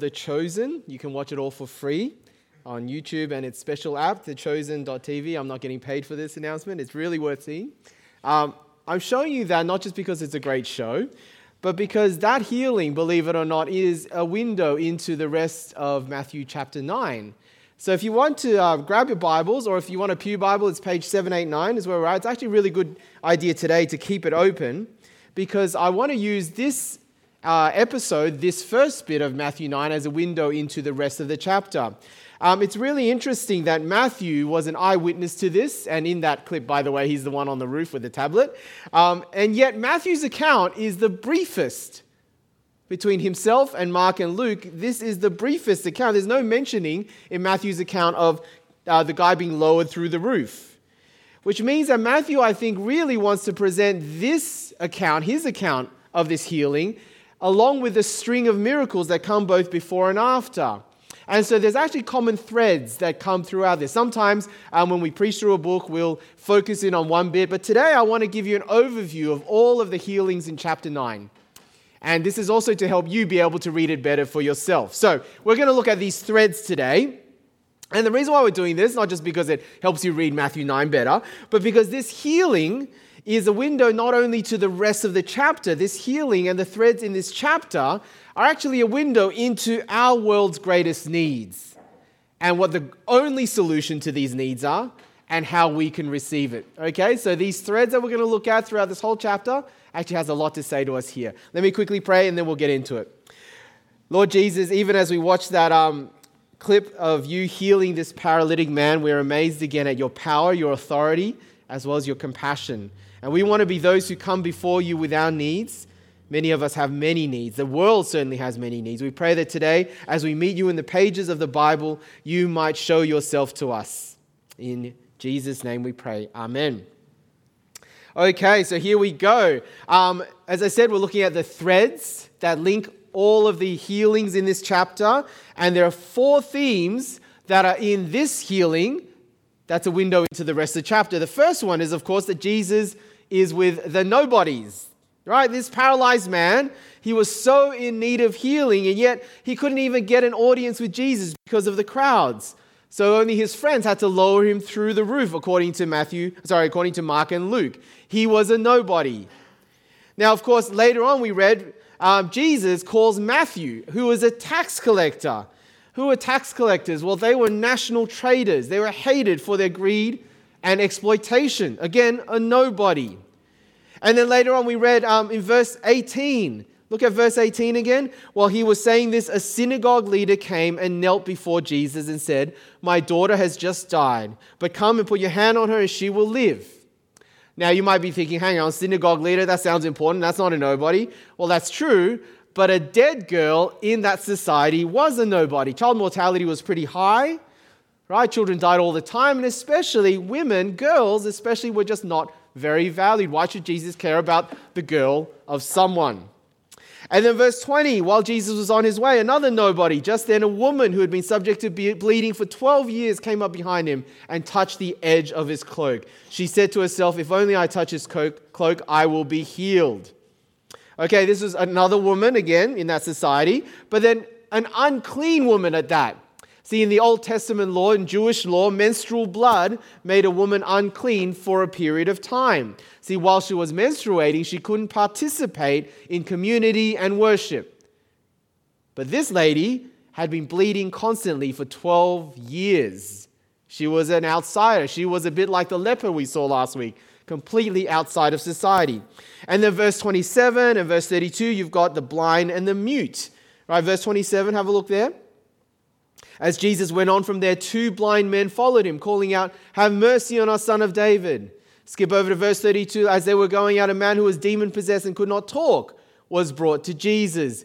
The Chosen. You can watch it all for free on YouTube and its special app, thechosen.tv. I'm not getting paid for this announcement. It's really worth seeing. Um, I'm showing you that not just because it's a great show, but because that healing, believe it or not, is a window into the rest of Matthew chapter 9. So if you want to uh, grab your Bibles, or if you want a Pew Bible, it's page 789 is where we're at. It's actually a really good idea today to keep it open because I want to use this uh, episode, this first bit of Matthew 9, as a window into the rest of the chapter. Um, it's really interesting that Matthew was an eyewitness to this, and in that clip, by the way, he's the one on the roof with the tablet. Um, and yet, Matthew's account is the briefest between himself and Mark and Luke. This is the briefest account. There's no mentioning in Matthew's account of uh, the guy being lowered through the roof, which means that Matthew, I think, really wants to present this account, his account of this healing, along with the string of miracles that come both before and after. And so there's actually common threads that come throughout this. Sometimes um, when we preach through a book, we'll focus in on one bit, but today I want to give you an overview of all of the healings in chapter 9. And this is also to help you be able to read it better for yourself. So we're going to look at these threads today. And the reason why we're doing this, not just because it helps you read Matthew 9 better, but because this healing is a window not only to the rest of the chapter, this healing and the threads in this chapter are actually a window into our world's greatest needs and what the only solution to these needs are and how we can receive it. Okay, so these threads that we're going to look at throughout this whole chapter actually has a lot to say to us here. Let me quickly pray and then we'll get into it. Lord Jesus, even as we watch that um, clip of you healing this paralytic man, we're amazed again at your power, your authority, as well as your compassion. And we want to be those who come before you with our needs. Many of us have many needs. The world certainly has many needs. We pray that today, as we meet you in the pages of the Bible, you might show yourself to us. In Jesus' name we pray. Amen. Okay, so here we go. Um, as I said, we're looking at the threads that link all of the healings in this chapter. And there are four themes that are in this healing. That's a window into the rest of the chapter. The first one is, of course, that Jesus is with the nobodies, right? This paralyzed man, he was so in need of healing, and yet he couldn't even get an audience with Jesus because of the crowds. So only his friends had to lower him through the roof, according to Matthew, sorry, according to Mark and Luke. He was a nobody. Now, of course, later on we read um, Jesus calls Matthew, who was a tax collector. Who were tax collectors? Well, they were national traitors. They were hated for their greed and exploitation. Again, a nobody. And then later on, we read um, in verse 18. Look at verse 18 again. While he was saying this, a synagogue leader came and knelt before Jesus and said, My daughter has just died, but come and put your hand on her and she will live. Now, you might be thinking, hang on, synagogue leader, that sounds important. That's not a nobody. Well, that's true, but a dead girl in that society was a nobody. Child mortality was pretty high right? Children died all the time, and especially women, girls, especially, were just not very valued. Why should Jesus care about the girl of someone? And then, verse 20, while Jesus was on his way, another nobody, just then a woman who had been subject to bleeding for 12 years, came up behind him and touched the edge of his cloak. She said to herself, If only I touch his cloak, I will be healed. Okay, this was another woman again in that society, but then an unclean woman at that. See, in the Old Testament law, in Jewish law, menstrual blood made a woman unclean for a period of time. See, while she was menstruating, she couldn't participate in community and worship. But this lady had been bleeding constantly for 12 years. She was an outsider. She was a bit like the leper we saw last week, completely outside of society. And then verse 27 and verse 32, you've got the blind and the mute. Right, verse 27, have a look there. As Jesus went on from there, two blind men followed him, calling out, Have mercy on us, son of David. Skip over to verse 32. As they were going out, a man who was demon possessed and could not talk was brought to Jesus.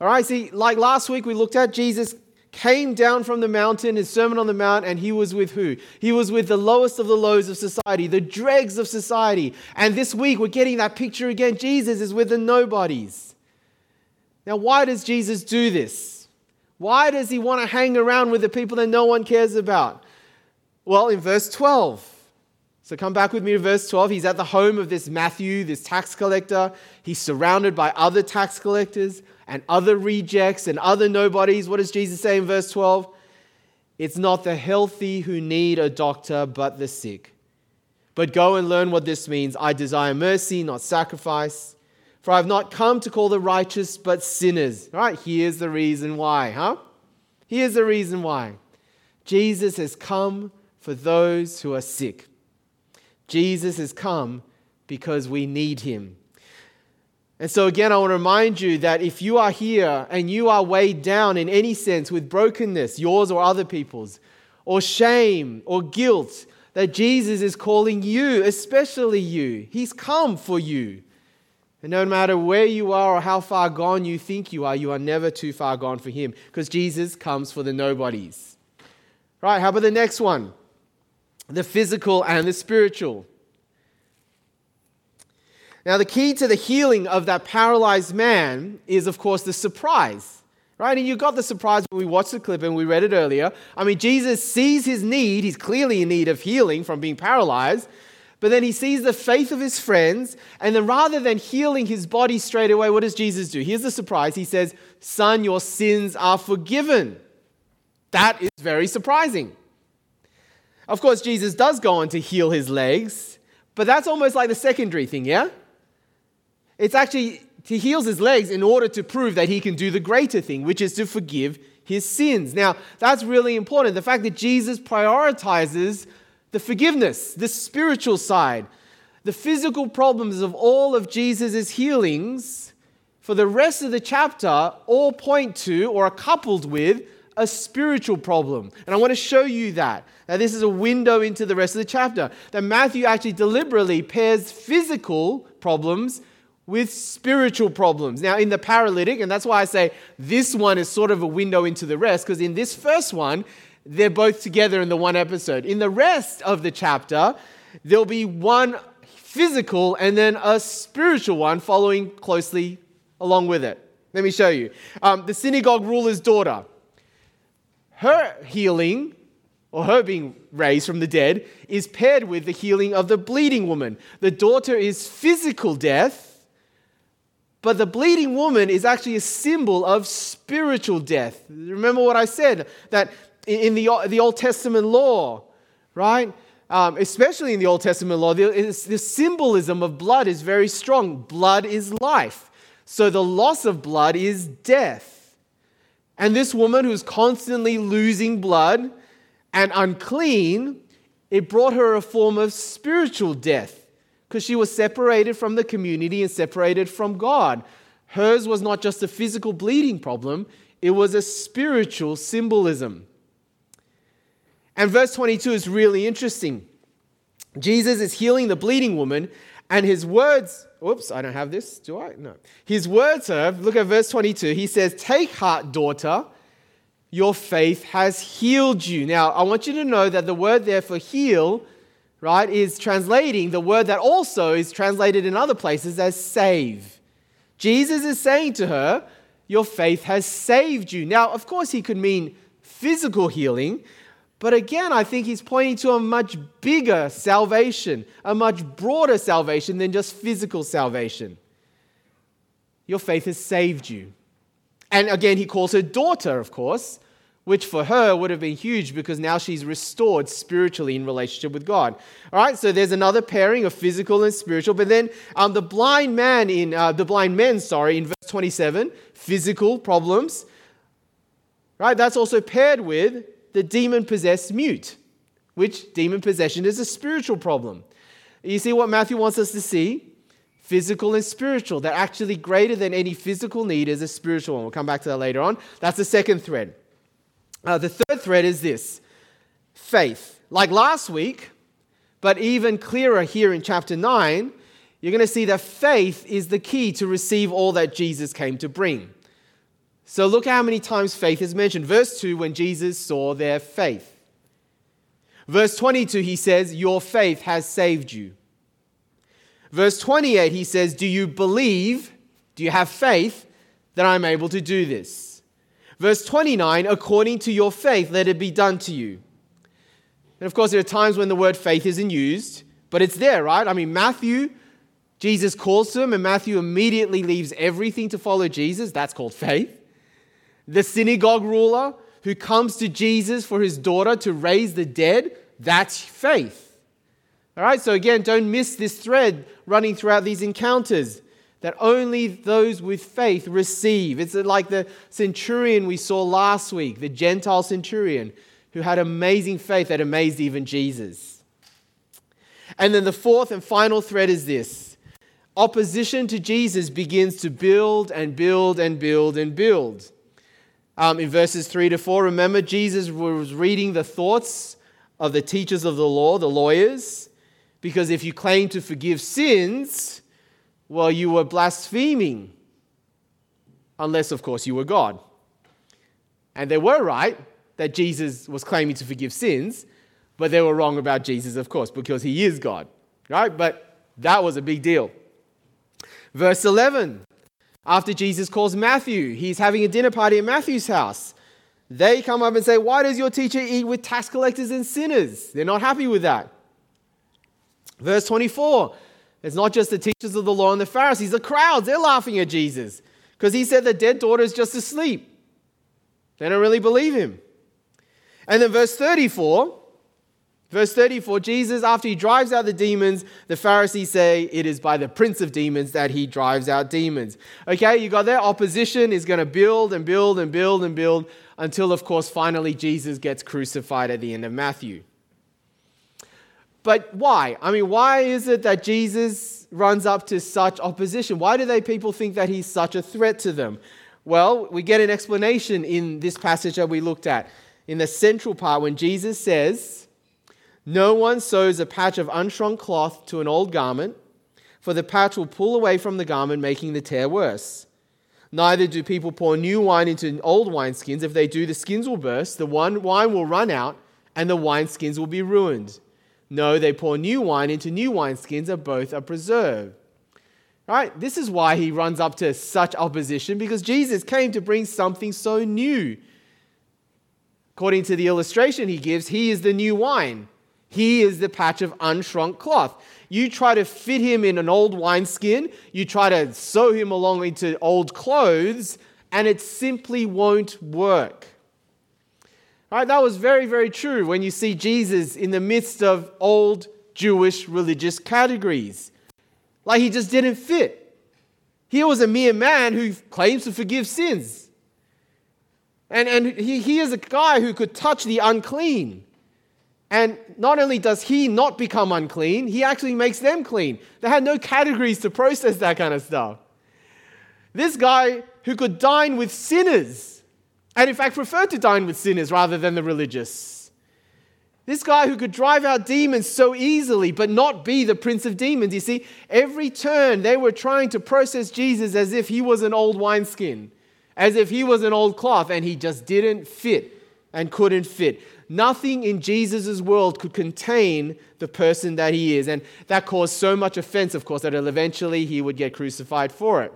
All right, see, like last week we looked at, Jesus came down from the mountain, his Sermon on the Mount, and he was with who? He was with the lowest of the lows of society, the dregs of society. And this week we're getting that picture again. Jesus is with the nobodies. Now, why does Jesus do this? Why does he want to hang around with the people that no one cares about? Well, in verse 12, So come back with me to verse 12. He's at the home of this Matthew, this tax collector. He's surrounded by other tax collectors and other rejects and other nobodies. What does Jesus say in verse 12? It's not the healthy who need a doctor, but the sick. But go and learn what this means. I desire mercy, not sacrifice. For I have not come to call the righteous, but sinners. All right, here's the reason why, huh? Here's the reason why. Jesus has come for those who are sick. Jesus has come because we need him. And so, again, I want to remind you that if you are here and you are weighed down in any sense with brokenness, yours or other people's, or shame or guilt, that Jesus is calling you, especially you. He's come for you. And no matter where you are or how far gone you think you are, you are never too far gone for Him because Jesus comes for the nobodies. Right, how about the next one? the physical and the spiritual. Now, the key to the healing of that paralyzed man is, of course, the surprise, right? And you got the surprise when we watched the clip and we read it earlier. I mean, Jesus sees his need, he's clearly in need of healing from being paralyzed, but then he sees the faith of his friends, and then rather than healing his body straight away, what does Jesus do? Here's the surprise He says, Son, your sins are forgiven. That is very surprising. Of course, Jesus does go on to heal his legs, but that's almost like the secondary thing, yeah? It's actually, he heals his legs in order to prove that he can do the greater thing, which is to forgive his sins. Now, that's really important. The fact that Jesus prioritizes the forgiveness, the spiritual side, the physical problems of all of Jesus' healings for the rest of the chapter all point to or are coupled with a spiritual problem. And I want to show you that. Now, this is a window into the rest of the chapter. That Matthew actually deliberately pairs physical problems with spiritual problems. Now, in the paralytic, and that's why I say this one is sort of a window into the rest, because in this first one, they're both together in the one episode. In the rest of the chapter, there'll be one physical and then a spiritual one following closely along with it. Let me show you. Um, the synagogue ruler's daughter her healing, or her being raised from the dead, is paired with the healing of the bleeding woman. The daughter is physical death, but the bleeding woman is actually a symbol of spiritual death. Remember what I said that in the, the Old Testament law, right? Um, especially in the Old Testament law, the, the symbolism of blood is very strong. Blood is life. So the loss of blood is death. And this woman who's constantly losing blood and unclean, it brought her a form of spiritual death because she was separated from the community and separated from God. Hers was not just a physical bleeding problem, it was a spiritual symbolism. And verse 22 is really interesting. Jesus is healing the bleeding woman, and his words Oops, I don't have this, do I? No. His words are, look at verse 22. He says, Take heart, daughter, your faith has healed you. Now, I want you to know that the word there for heal, right, is translating the word that also is translated in other places as save. Jesus is saying to her, Your faith has saved you. Now, of course, he could mean physical healing, but again, I think he's pointing to a much bigger salvation, a much broader salvation than just physical salvation. Your faith has saved you. And again, he calls her daughter, of course, which for her would have been huge because now she's restored spiritually in relationship with God. All right, so there's another pairing of physical and spiritual. But then um, the blind man in uh, the blind men, sorry, in verse 27, physical problems. Right, that's also paired with the demon possessed mute, which demon possession is a spiritual problem. You see what Matthew wants us to see? Physical and spiritual. That actually greater than any physical need is a spiritual one. We'll come back to that later on. That's the second thread. Uh, the third thread is this faith. Like last week, but even clearer here in chapter 9, you're going to see that faith is the key to receive all that Jesus came to bring. So look how many times faith is mentioned. Verse 2, when Jesus saw their faith. Verse 22, he says, Your faith has saved you. Verse 28, he says, Do you believe, do you have faith that I'm able to do this? Verse 29, according to your faith, let it be done to you. And of course, there are times when the word faith isn't used, But it's there, right? I mean, Matthew, Jesus calls to him, and Matthew immediately leaves everything to follow Jesus. That's called faith. The synagogue ruler who comes to Jesus for his daughter to raise the dead, that's faith. All right, so again, don't miss this thread running throughout these encounters that only those with faith receive. It's like the centurion we saw last week, the Gentile centurion who had amazing faith that amazed even Jesus. And then the fourth and final thread is this opposition to Jesus begins to build and build and build and build. Um, in verses 3 to 4, remember Jesus was reading the thoughts of the teachers of the law, the lawyers, because if you claim to forgive sins, well, you were blaspheming. Unless, of course, you were God. And they were right that Jesus was claiming to forgive sins, but they were wrong about Jesus, of course, because he is God. Right? But that was a big deal. Verse 11 after Jesus calls Matthew, he's having a dinner party at Matthew's house. They come up and say, Why does your teacher eat with tax collectors and sinners? They're not happy with that. Verse 24 it's not just the teachers of the law and the Pharisees, the crowds, they're laughing at Jesus because he said the dead daughter is just asleep. They don't really believe him. And then verse 34, verse 34, Jesus, after he drives out the demons, the Pharisees say it is by the prince of demons that he drives out demons. Okay, you got there. Opposition is going to build and build and build and build until, of course, finally Jesus gets crucified at the end of Matthew. But why? I mean, why is it that Jesus runs up to such opposition? Why do they people think that he's such a threat to them? Well, we get an explanation in this passage that we looked at. In the central part, when Jesus says, No one sews a patch of unshrunk cloth to an old garment, for the patch will pull away from the garment, making the tear worse. Neither do people pour new wine into old wineskins. If they do, the skins will burst, the wine will run out, and the wineskins will be ruined. No, they pour new wine into new wineskins, and both are preserved. Right? This is why he runs up to such opposition, because Jesus came to bring something so new. According to the illustration he gives, he is the new wine. He is the patch of unshrunk cloth. You try to fit him in an old wineskin, you try to sew him along into old clothes, and it simply won't work. Right, that was very, very true when you see Jesus in the midst of old Jewish religious categories. Like he just didn't fit. He was a mere man who claims to forgive sins. And, and he, he is a guy who could touch the unclean. And not only does he not become unclean, he actually makes them clean. They had no categories to process that kind of stuff. This guy who could dine with sinners and in fact preferred to dine with sinners rather than the religious. This guy who could drive out demons so easily but not be the prince of demons. You see, every turn they were trying to process Jesus as if he was an old wineskin, as if he was an old cloth, and he just didn't fit and couldn't fit. Nothing in Jesus' world could contain the person that he is. And that caused so much offense, of course, that eventually he would get crucified for it.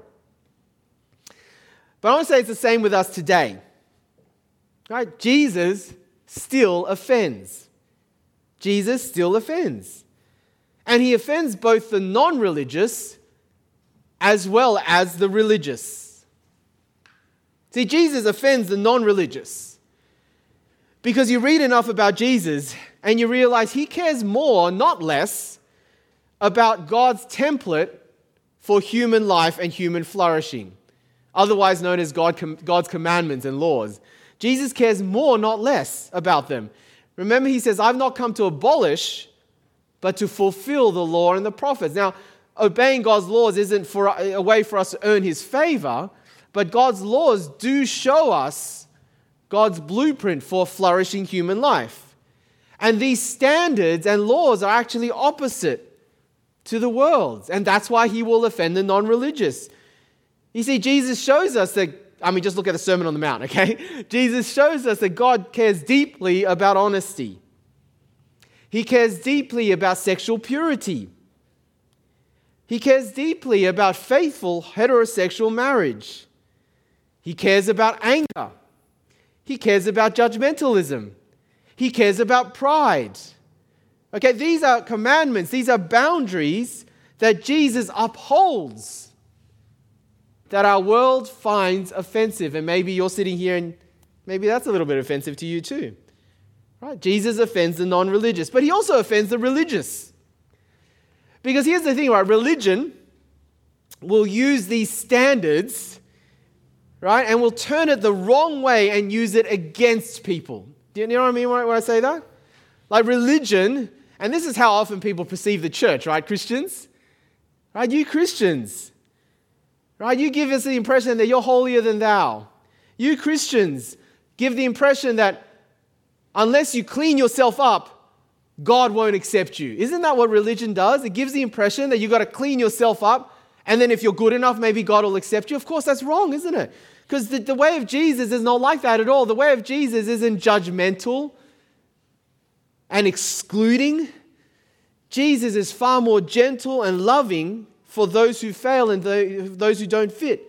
But I want to say it's the same with us today. Right? Jesus still offends. Jesus still offends. And he offends both the non religious as well as the religious. See, Jesus offends the non religious because you read enough about Jesus and you realize he cares more, not less, about God's template for human life and human flourishing, otherwise known as God, God's commandments and laws. Jesus cares more, not less, about them. Remember, he says, I've not come to abolish, but to fulfill the law and the prophets. Now, obeying God's laws isn't for, a way for us to earn his favor, but God's laws do show us God's blueprint for flourishing human life. And these standards and laws are actually opposite to the world's. And that's why he will offend the non religious. You see, Jesus shows us that I mean, just look at the Sermon on the Mount, okay? Jesus shows us that God cares deeply about honesty. He cares deeply about sexual purity. He cares deeply about faithful heterosexual marriage. He cares about anger. He cares about judgmentalism. He cares about pride. Okay, these are commandments, these are boundaries that Jesus upholds that our world finds offensive. And maybe you're sitting here and maybe that's a little bit offensive to you too. Right? Jesus offends the non religious, but he also offends the religious. Because here's the thing, right? Religion will use these standards, right? And will turn it the wrong way and use it against people. Do you know what I mean when I say that? Like religion, and this is how often people perceive the church, right? Christians, right? You Christians, right? You give us the impression that you're holier than thou. You Christians give the impression that unless you clean yourself up, God won't accept you. Isn't that what religion does? It gives the impression that you've got to clean yourself up, and then if you're good enough, maybe God will accept you. Of course, that's wrong, isn't it? Because the, the way of Jesus is not like that at all. The way of Jesus isn't judgmental and excluding. Jesus is far more gentle and loving for those who fail and those who don't fit.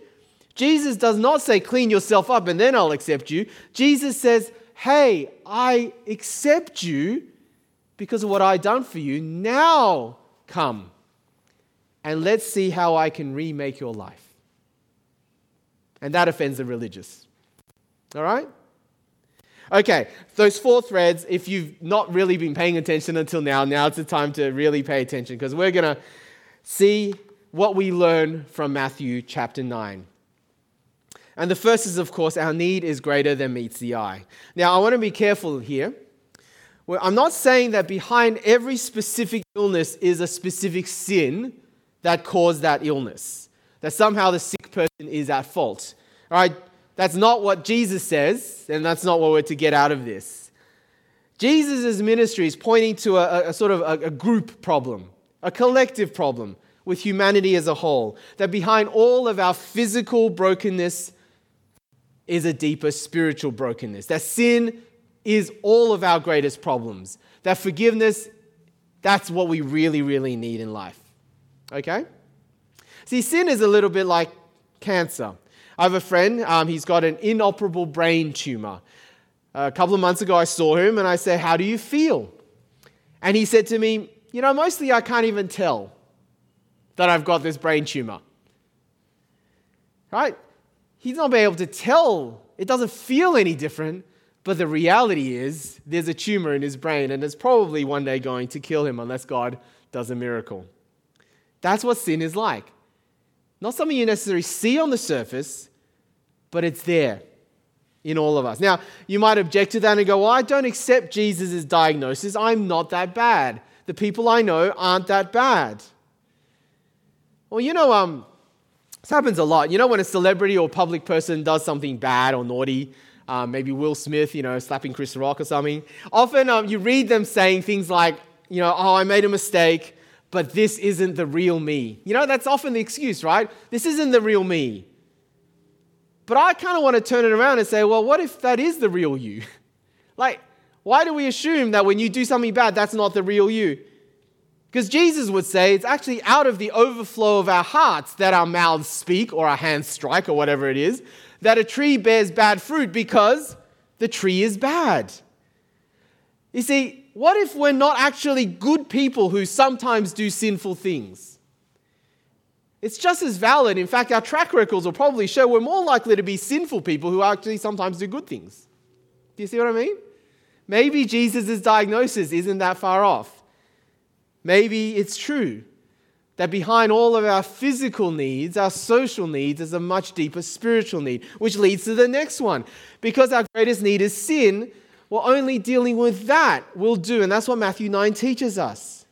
Jesus does not say, clean yourself up and then I'll accept you. Jesus says, hey, I accept you because of what I've done for you. Now come and let's see how I can remake your life. And that offends the religious. All right? Okay, those four threads, if you've not really been paying attention until now, now it's the time to really pay attention because we're going to see what we learn from Matthew chapter 9. And the first is, of course, our need is greater than meets the eye. Now, I want to be careful here. I'm not saying that behind every specific illness is a specific sin that caused that illness, that somehow the sick person is at fault. All right, that's not what Jesus says, and that's not what we're to get out of this. Jesus' ministry is pointing to a, a sort of a, a group problem, a collective problem with humanity as a whole. That behind all of our physical brokenness is a deeper spiritual brokenness. That sin is all of our greatest problems. That forgiveness, that's what we really, really need in life. Okay? See, sin is a little bit like cancer. I have a friend, um, he's got an inoperable brain tumor. A couple of months ago, I saw him and I said, How do you feel? And he said to me, You know, mostly I can't even tell that I've got this brain tumor. Right? He's not being able to tell. It doesn't feel any different, but the reality is there's a tumor in his brain and it's probably one day going to kill him unless God does a miracle. That's what sin is like. Not something you necessarily see on the surface, but it's there in all of us. Now, you might object to that and go, Well, I don't accept Jesus' diagnosis. I'm not that bad. The people I know aren't that bad. Well, you know, um, this happens a lot. You know, when a celebrity or public person does something bad or naughty, um, maybe Will Smith, you know, slapping Chris Rock or something, often um, you read them saying things like, you know, oh, I made a mistake but this isn't the real me. You know, that's often the excuse, right? This isn't the real me. But I kind of want to turn it around and say, well, what if that is the real you? like, why do we assume that when you do something bad, that's not the real you? Because Jesus would say it's actually out of the overflow of our hearts that our mouths speak or our hands strike or whatever it is, that a tree bears bad fruit because the tree is bad. You see, what if we're not actually good people who sometimes do sinful things? It's just as valid. In fact, our track records will probably show we're more likely to be sinful people who actually sometimes do good things. Do you see what I mean? Maybe Jesus' diagnosis isn't that far off. Maybe it's true that behind all of our physical needs, our social needs, is a much deeper spiritual need, which leads to the next one. Because our greatest need is sin, well, only dealing with that will do. And that's what Matthew 9 teaches us.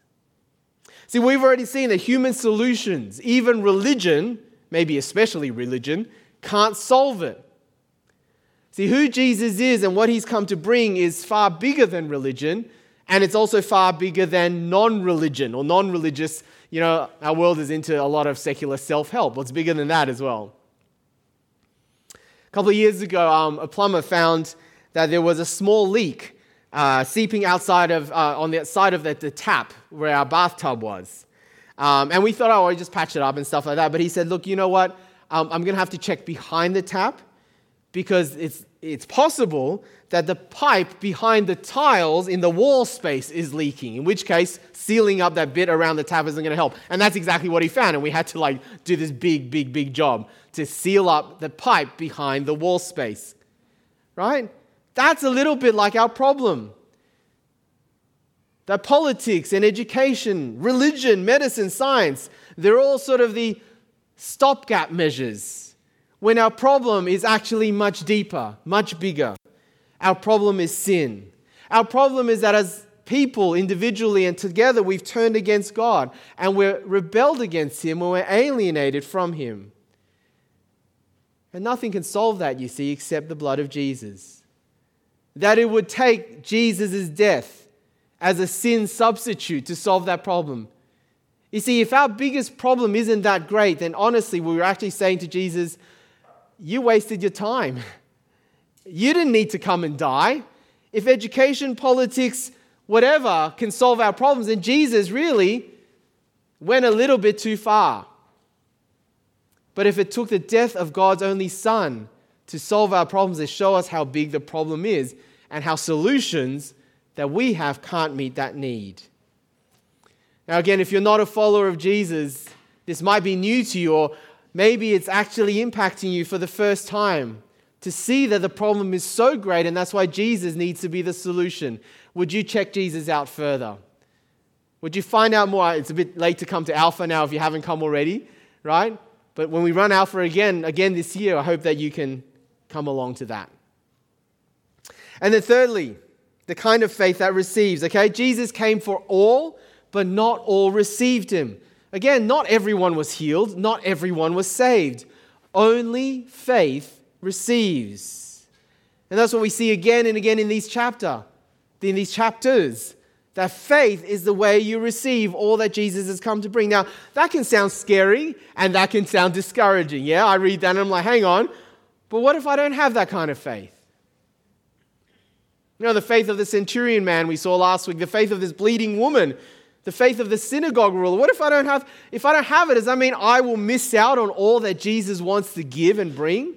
See, we've already seen that human solutions, even religion, maybe especially religion, can't solve it. See, who Jesus is and what he's come to bring is far bigger than religion, and it's also far bigger than non religion or non religious. You know, our world is into a lot of secular self help. What's bigger than that as well? A couple of years ago, um, a plumber found that there was a small leak uh, seeping outside of, uh, on the side of the, the, tap where our bathtub was. Um, and we thought, oh, we just patch it up and stuff like that. But he said, look, you know what? Um, I'm going to have to check behind the tap because it's, it's possible that the pipe behind the tiles in the wall space is leaking, in which case sealing up that bit around the tap isn't going to help. And that's exactly what he found. And we had to like do this big, big, big job to seal up the pipe behind the wall space. Right? That's a little bit like our problem. That politics and education, religion, medicine, science, they're all sort of the stopgap measures when our problem is actually much deeper, much bigger. Our problem is sin. Our problem is that as people, individually and together, we've turned against God and we're rebelled against Him and we're alienated from Him. And nothing can solve that, you see, except the blood of Jesus. That it would take Jesus' death as a sin substitute to solve that problem. You see, if our biggest problem isn't that great, then honestly, we were actually saying to Jesus, You wasted your time. You didn't need to come and die. If education, politics, whatever can solve our problems, then Jesus really went a little bit too far. But if it took the death of God's only Son to solve our problems, to show us how big the problem is and how solutions that we have can't meet that need. Now, again, if you're not a follower of Jesus, this might be new to you, or maybe it's actually impacting you for the first time to see that the problem is so great and that's why Jesus needs to be the solution. Would you check Jesus out further? Would you find out more? It's a bit late to come to Alpha now if you haven't come already, right? But when we run Alpha again, again this year, I hope that you can come along to that. And then, thirdly, the kind of faith that receives, okay? Jesus came for all, but not all received him. Again, not everyone was healed, not everyone was saved. Only faith receives. And that's what we see again and again in these chapter, in these chapters. That faith is the way you receive all that Jesus has come to bring. Now, that can sound scary and that can sound discouraging. Yeah, I read that and I'm like, hang on, but what if I don't have that kind of faith? You know, the faith of the centurion man we saw last week, the faith of this bleeding woman, the faith of the synagogue ruler. What if I don't have if I don't have it, does that mean I will miss out on all that Jesus wants to give and bring?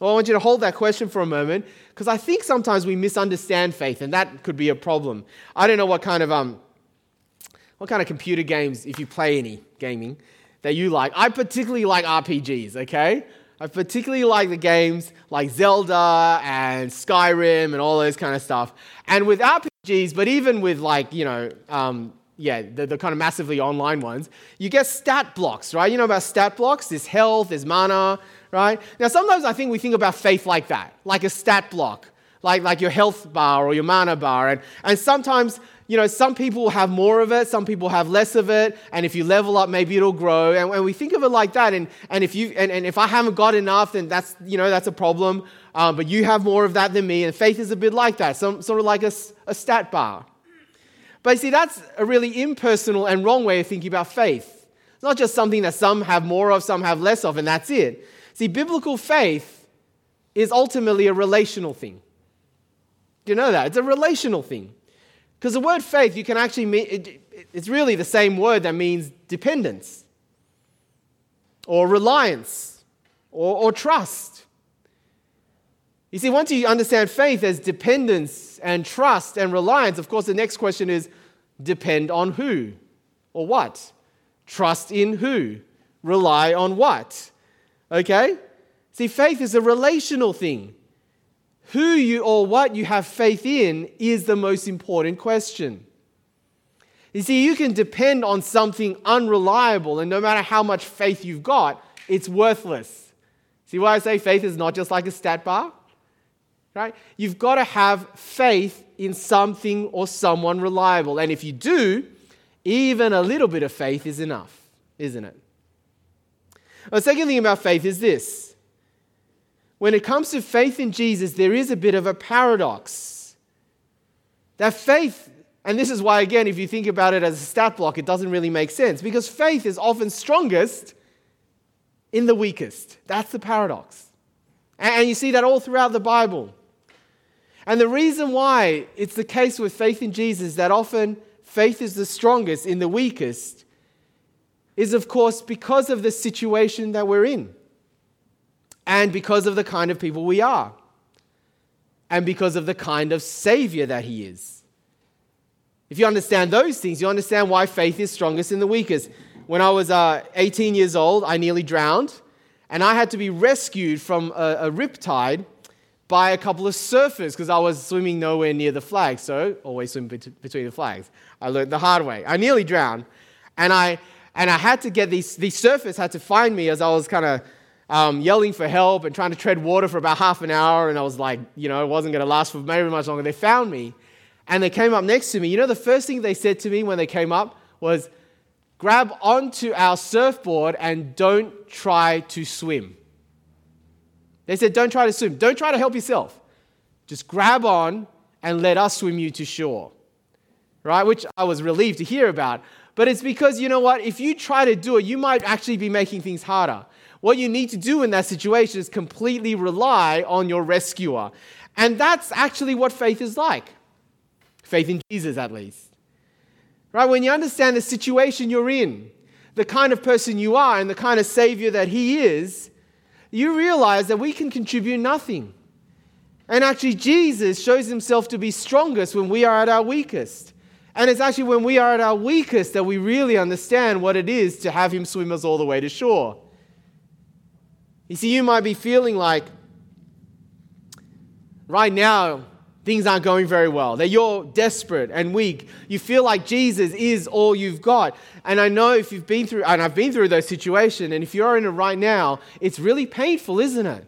Well, I want you to hold that question for a moment because I think sometimes we misunderstand faith, and that could be a problem. I don't know what kind of um, what kind of computer games, if you play any gaming, that you like. I particularly like RPGs. Okay, I particularly like the games like Zelda and Skyrim and all those kind of stuff. And with RPGs, but even with like, you know, um, yeah, the, the kind of massively online ones, you get stat blocks, right? You know about stat blocks? There's health, there's mana, right? Now, sometimes I think we think about faith like that, like a stat block, like, like your health bar or your mana bar. And, and sometimes you know, some people have more of it, some people have less of it, and if you level up, maybe it'll grow. And, and we think of it like that. And, and if you and, and if I haven't got enough, then that's you know that's a problem. Um, but you have more of that than me, and faith is a bit like that, some, sort of like a, a stat bar. But see, that's a really impersonal and wrong way of thinking about faith. It's not just something that some have more of, some have less of, and that's it. See, biblical faith is ultimately a relational thing. Do you know that? It's a relational thing. Because the word faith, you can actually mean, it, it's really the same word that means dependence, or reliance, or, or trust. You see, once you understand faith as dependence and trust and reliance, of course, the next question is depend on who or what? Trust in who? Rely on what? Okay? See, faith is a relational thing who you or what you have faith in is the most important question. You see, you can depend on something unreliable, and no matter how much faith you've got, it's worthless. See why I say faith is not just like a stat bar? Right? You've got to have faith in something or someone reliable. And if you do, even a little bit of faith is enough, isn't it? The second thing about faith is this when it comes to faith in Jesus, there is a bit of a paradox. That faith, and this is why, again, if you think about it as a stat block, it doesn't really make sense because faith is often strongest in the weakest. That's the paradox. And you see that all throughout the Bible. And the reason why it's the case with faith in Jesus that often faith is the strongest in the weakest is, of course, because of the situation that we're in. And because of the kind of people we are, and because of the kind of Savior that He is. If you understand those things, you understand why faith is strongest in the weakest. When I was uh, 18 years old, I nearly drowned, and I had to be rescued from a, a riptide by a couple of surfers because I was swimming nowhere near the flag. So, always swim bet- between the flags. I learned the hard way. I nearly drowned. And I, and I had to get these, these surfers had to find me as I was kind of um, yelling for help and trying to tread water for about half an hour. And I was like, you know, it wasn't going to last for maybe much longer. They found me and they came up next to me. You know, the first thing they said to me when they came up was, grab onto our surfboard and don't try to swim. They said, don't try to swim. Don't try to help yourself. Just grab on and let us swim you to shore. Right? Which I was relieved to hear about. But it's because, you know what? If you try to do it, you might actually be making things harder. What you need to do in that situation is completely rely on your rescuer. And that's actually what faith is like faith in Jesus, at least. Right? When you understand the situation you're in, the kind of person you are, and the kind of Savior that He is, you realize that we can contribute nothing. And actually, Jesus shows himself to be strongest when we are at our weakest. And it's actually when we are at our weakest that we really understand what it is to have him swim us all the way to shore. You see, you might be feeling like right now things aren't going very well, that you're desperate and weak. You feel like Jesus is all you've got. And I know if you've been through, and I've been through those situations, and if you're in it right now, it's really painful, isn't it?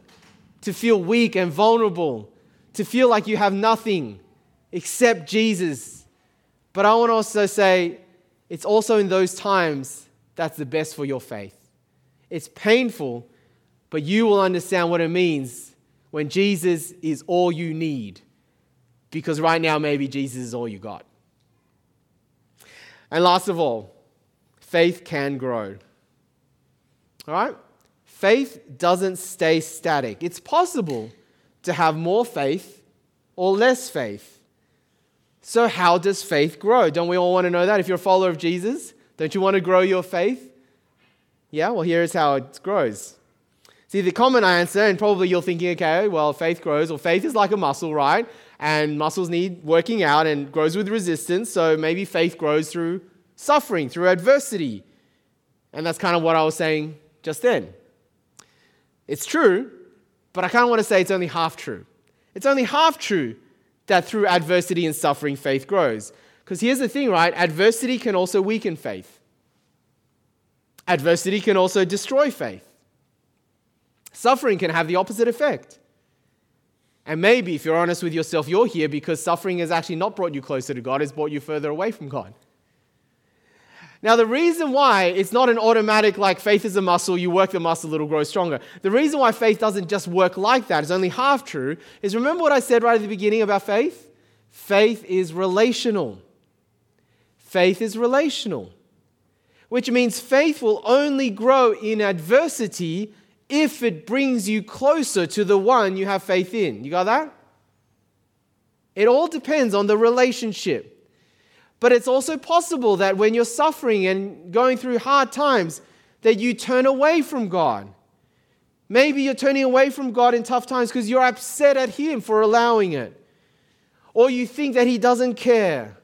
To feel weak and vulnerable, to feel like you have nothing except Jesus. But I want to also say, it's also in those times that's the best for your faith. It's painful, but you will understand what it means when Jesus is all you need because right now, maybe Jesus is all you got. And last of all, faith can grow. All right? Faith doesn't stay static. It's possible to have more faith or less faith. So, how does faith grow? Don't we all want to know that? If you're a follower of Jesus, don't you want to grow your faith? Yeah, well, here's how it grows. See, the common answer, and probably you're thinking, okay, well, faith grows, or faith is like a muscle, right? and muscles need working out and grows with resistance. So maybe faith grows through suffering, through adversity. And that's kind of what I was saying just then. It's true, but I kind of want to say it's only half true. It's only half true that through adversity and suffering, faith grows. Because here's the thing, right? Adversity can also weaken faith, adversity can also destroy faith. Suffering can have the opposite effect. And maybe, if you're honest with yourself, you're here because suffering has actually not brought you closer to God, it's brought you further away from God. Now, the reason why it's not an automatic, like faith is a muscle, you work the muscle, it'll grow stronger. The reason why faith doesn't just work like that, it's only half true, is remember what I said right at the beginning about faith? Faith is relational. Faith is relational, which means faith will only grow in adversity if it brings you closer to the one you have faith in. You got that? It all depends on the relationship. But it's also possible that when you're suffering and going through hard times, that you turn away from God. Maybe you're turning away from God in tough times because you're upset at Him for allowing it. Or you think that He doesn't care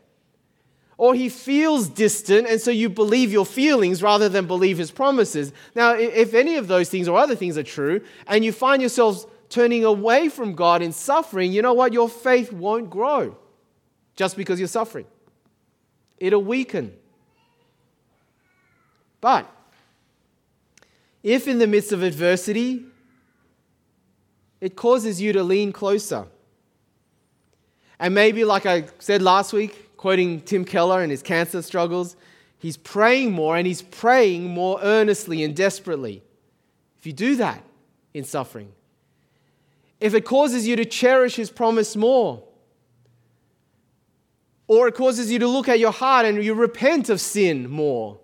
or he feels distant, and so you believe your feelings rather than believe his promises. Now, if any of those things or other things are true, and you find yourselves turning away from God in suffering, you know what? Your faith won't grow just because you're suffering, it'll weaken. But if in the midst of adversity, it causes you to lean closer. And maybe, like I said last week, quoting Tim Keller and his cancer struggles, he's praying more and he's praying more earnestly and desperately. If you do that in suffering, if it causes you to cherish his promise more, or it causes you to look at your heart and you repent of sin more,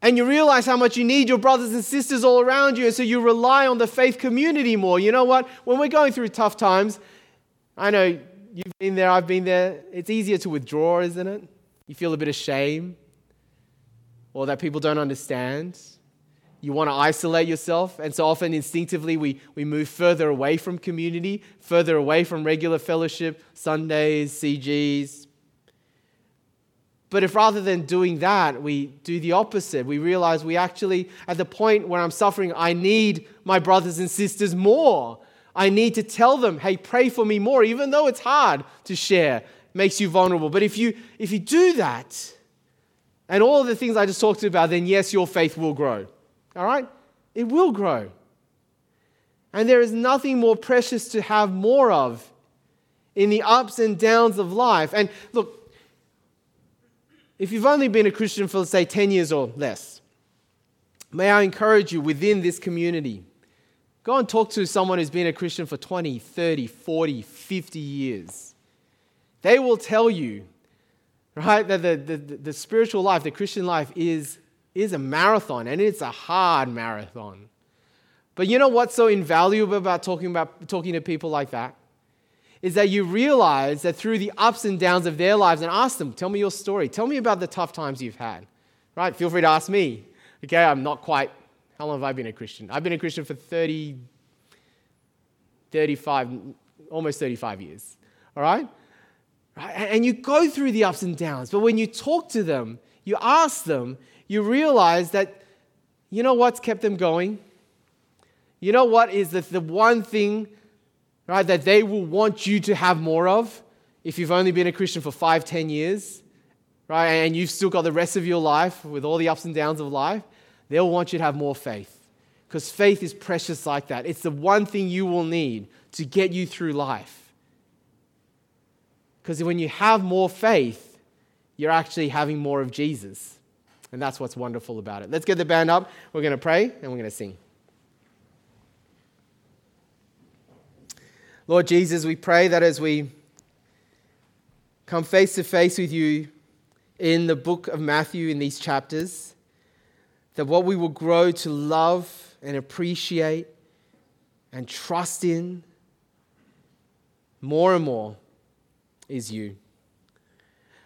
and you realize how much you need your brothers and sisters all around you, and so you rely on the faith community more. You know what? When we're going through tough times, I know You've been there, I've been there. It's easier to withdraw, isn't it? You feel a bit of shame or that people don't understand. you want to isolate yourself. And so often instinctively we, we move further away from community, further away from regular fellowship, Sundays, CGs. But if rather than doing that, we do the opposite, we realize we actually, at the point where I'm suffering, I need my brothers and sisters more. I need to tell them, hey, pray for me more, even though it's hard to share, makes you vulnerable. But if you if you do that, and all of the things I just talked about, then yes, your faith will grow. All right? It will grow. And there is nothing more precious to have more of in the ups and downs of life. And look, if you've only been a Christian for, say, 10 years or less, may I encourage you within this community, go and talk to someone who's been a Christian for 20, 30, 40, 50 years. They will tell you, right, that the, the, the spiritual life, the Christian life, is is a marathon and it's a hard marathon. But you know what's so invaluable about talking about talking to people like that? Is that you realize that through the ups and downs of their lives and ask them, tell me your story. Tell me about the tough times you've had. Right? Feel free to ask me. Okay, I'm not quite how long have I been a Christian? I've been a Christian for 30 35 almost 35 years. All right? right? And you go through the ups and downs, but when you talk to them, you ask them, you realize that you know what's kept them going? You know what is the, the one thing, right, that they will want you to have more of if you've only been a Christian for five, ten years, right, and you've still got the rest of your life with all the ups and downs of life? They'll want you to have more faith because faith is precious like that. It's the one thing you will need to get you through life. Because when you have more faith, you're actually having more of Jesus. And that's what's wonderful about it. Let's get the band up. We're going to pray and we're going to sing. Lord Jesus, we pray that as we come face to face with you in the book of Matthew in these chapters, that what we will grow to love and appreciate and trust in more and more is you.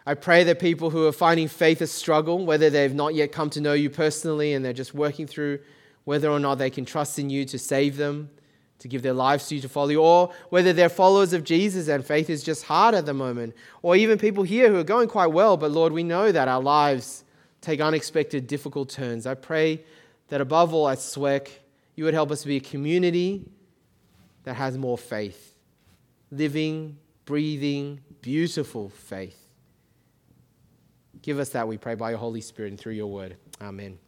I pray that people who are finding faith a struggle, whether they've not yet come to know you personally and they're just working through whether or not they can trust in you to save them, to give their lives to you to follow you, or whether they're followers of Jesus and faith is just hard at the moment, or even people here who are going quite well, but Lord, we know that our lives take unexpected, difficult turns. I pray that above all at SWEC, you would help us be a community that has more faith, living, breathing, beautiful faith. Give us that, we pray, by your Holy Spirit and through your word. Amen.